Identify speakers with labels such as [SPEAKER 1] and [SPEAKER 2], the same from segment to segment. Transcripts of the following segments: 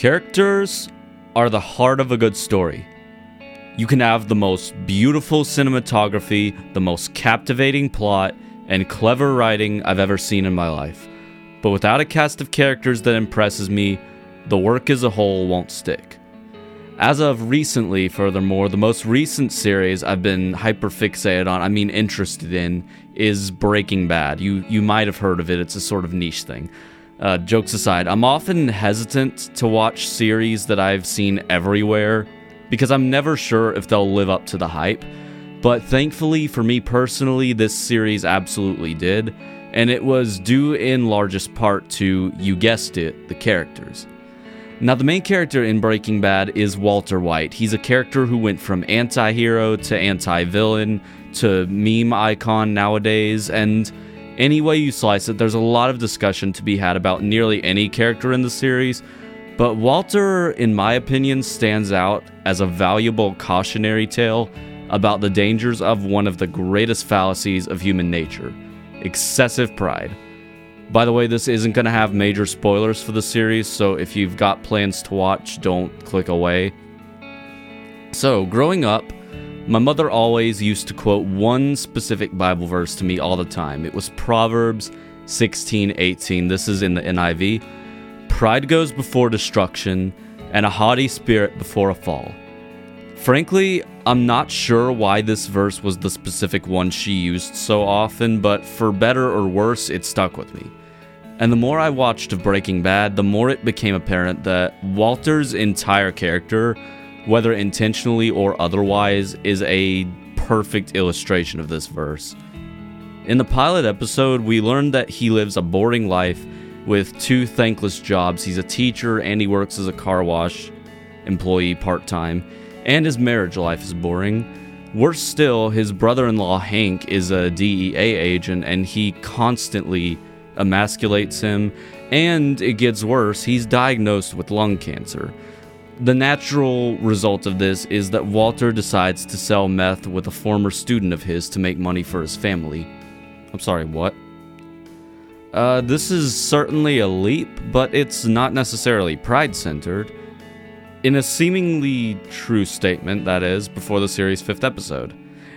[SPEAKER 1] Characters are the heart of a good story. You can have the most beautiful cinematography, the most captivating plot, and clever writing I've ever seen in my life. But without a cast of characters that impresses me, the work as a whole won't stick. As of recently, furthermore, the most recent series I've been hyper fixated on, I mean interested in, is Breaking Bad. You you might have heard of it. It's a sort of niche thing. Uh, jokes aside, I'm often hesitant to watch series that I've seen everywhere because I'm never sure if they'll live up to the hype. But thankfully, for me personally, this series absolutely did, and it was due in largest part to, you guessed it, the characters. Now, the main character in Breaking Bad is Walter White. He's a character who went from anti hero to anti villain to meme icon nowadays, and any way you slice it, there's a lot of discussion to be had about nearly any character in the series, but Walter, in my opinion, stands out as a valuable cautionary tale about the dangers of one of the greatest fallacies of human nature excessive pride. By the way, this isn't going to have major spoilers for the series, so if you've got plans to watch, don't click away. So, growing up, my mother always used to quote one specific Bible verse to me all the time. It was Proverbs 16:18. This is in the NIV. Pride goes before destruction, and a haughty spirit before a fall. Frankly, I'm not sure why this verse was the specific one she used so often, but for better or worse, it stuck with me. And the more I watched of Breaking Bad, the more it became apparent that Walter's entire character whether intentionally or otherwise, is a perfect illustration of this verse. In the pilot episode, we learned that he lives a boring life with two thankless jobs. He's a teacher and he works as a car wash employee part time, and his marriage life is boring. Worse still, his brother in law Hank is a DEA agent and he constantly emasculates him, and it gets worse, he's diagnosed with lung cancer. The natural result of this is that Walter decides to sell meth with a former student of his to make money for his family. I'm sorry, what? Uh, this is certainly a leap, but it's not necessarily pride centered. In a seemingly true statement, that is, before the series' fifth episode.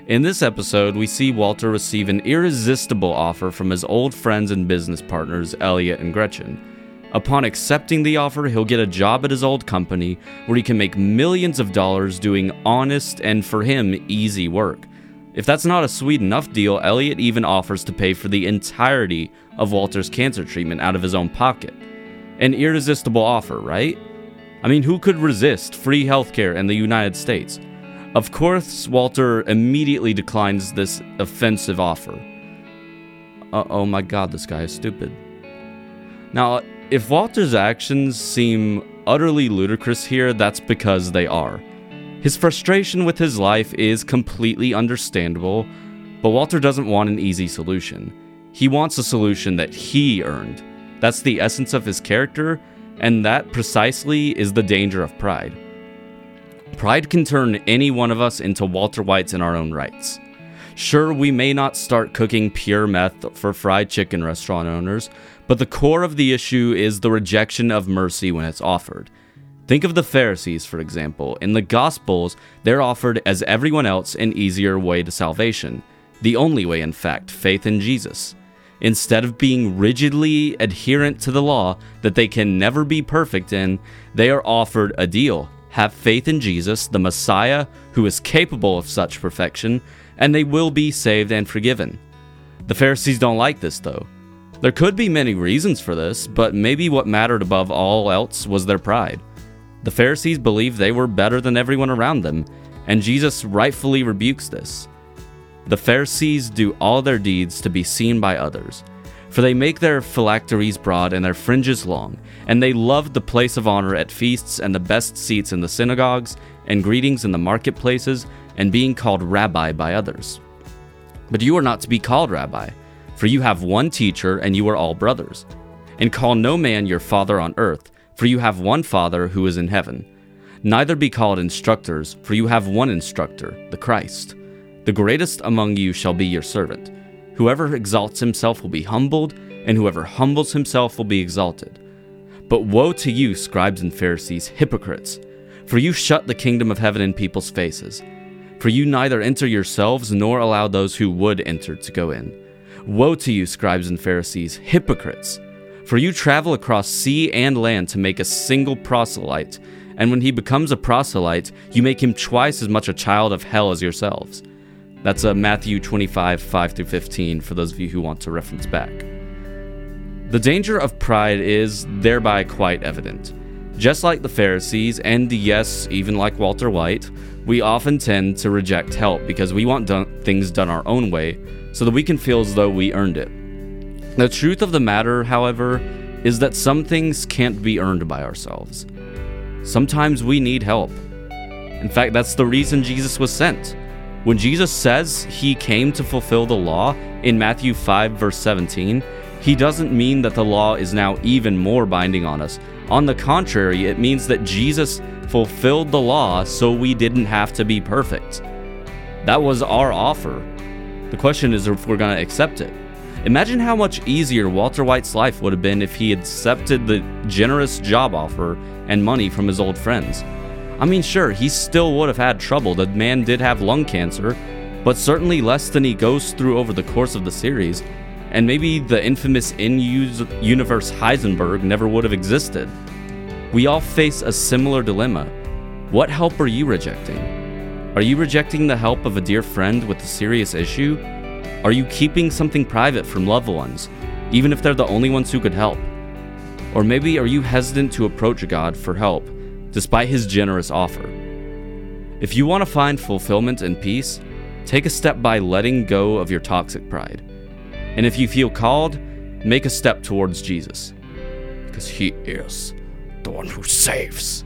[SPEAKER 1] In this episode, we see Walter receive an irresistible offer from his old friends and business partners, Elliot and Gretchen. Upon accepting the offer, he'll get a job at his old company where he can make millions of dollars doing honest and, for him, easy work. If that's not a sweet enough deal, Elliot even offers to pay for the entirety of Walter's cancer treatment out of his own pocket. An irresistible offer, right? I mean, who could resist free healthcare in the United States? Of course, Walter immediately declines this offensive offer. Uh, oh my god, this guy is stupid. Now, if Walter's actions seem utterly ludicrous here, that's because they are. His frustration with his life is completely understandable, but Walter doesn't want an easy solution. He wants a solution that he earned. That's the essence of his character, and that precisely is the danger of pride. Pride can turn any one of us into Walter Whites in our own rights. Sure, we may not start cooking pure meth for fried chicken restaurant owners, but the core of the issue is the rejection of mercy when it's offered. Think of the Pharisees, for example. In the Gospels, they're offered, as everyone else, an easier way to salvation. The only way, in fact, faith in Jesus. Instead of being rigidly adherent to the law that they can never be perfect in, they are offered a deal. Have faith in Jesus, the Messiah, who is capable of such perfection, and they will be saved and forgiven. The Pharisees don't like this, though. There could be many reasons for this, but maybe what mattered above all else was their pride. The Pharisees believed they were better than everyone around them, and Jesus rightfully rebukes this. The Pharisees do all their deeds to be seen by others, for they make their phylacteries broad and their fringes long, and they love the place of honor at feasts and the best seats in the synagogues, and greetings in the marketplaces, and being called rabbi by others. But you are not to be called rabbi for you have one teacher, and you are all brothers. And call no man your father on earth, for you have one Father who is in heaven. Neither be called instructors, for you have one instructor, the Christ. The greatest among you shall be your servant. Whoever exalts himself will be humbled, and whoever humbles himself will be exalted. But woe to you, scribes and Pharisees, hypocrites! For you shut the kingdom of heaven in people's faces. For you neither enter yourselves nor allow those who would enter to go in. Woe to you, scribes and Pharisees, hypocrites! For you travel across sea and land to make a single proselyte, and when he becomes a proselyte, you make him twice as much a child of hell as yourselves. That's uh, Matthew 25, 5 through 15, for those of you who want to reference back. The danger of pride is thereby quite evident. Just like the Pharisees, and yes, even like Walter White, we often tend to reject help because we want done, things done our own way so that we can feel as though we earned it. The truth of the matter, however, is that some things can't be earned by ourselves. Sometimes we need help. In fact, that's the reason Jesus was sent. When Jesus says he came to fulfill the law in Matthew 5, verse 17, he doesn't mean that the law is now even more binding on us. On the contrary, it means that Jesus fulfilled the law so we didn't have to be perfect. That was our offer. The question is if we're going to accept it. Imagine how much easier Walter White's life would have been if he had accepted the generous job offer and money from his old friends. I mean, sure, he still would have had trouble. The man did have lung cancer, but certainly less than he goes through over the course of the series. And maybe the infamous in universe Heisenberg never would have existed. We all face a similar dilemma. What help are you rejecting? Are you rejecting the help of a dear friend with a serious issue? Are you keeping something private from loved ones, even if they're the only ones who could help? Or maybe are you hesitant to approach God for help despite his generous offer. If you want to find fulfillment and peace, take a step by letting go of your toxic pride. And if you feel called, make a step towards Jesus, because he is the one who saves.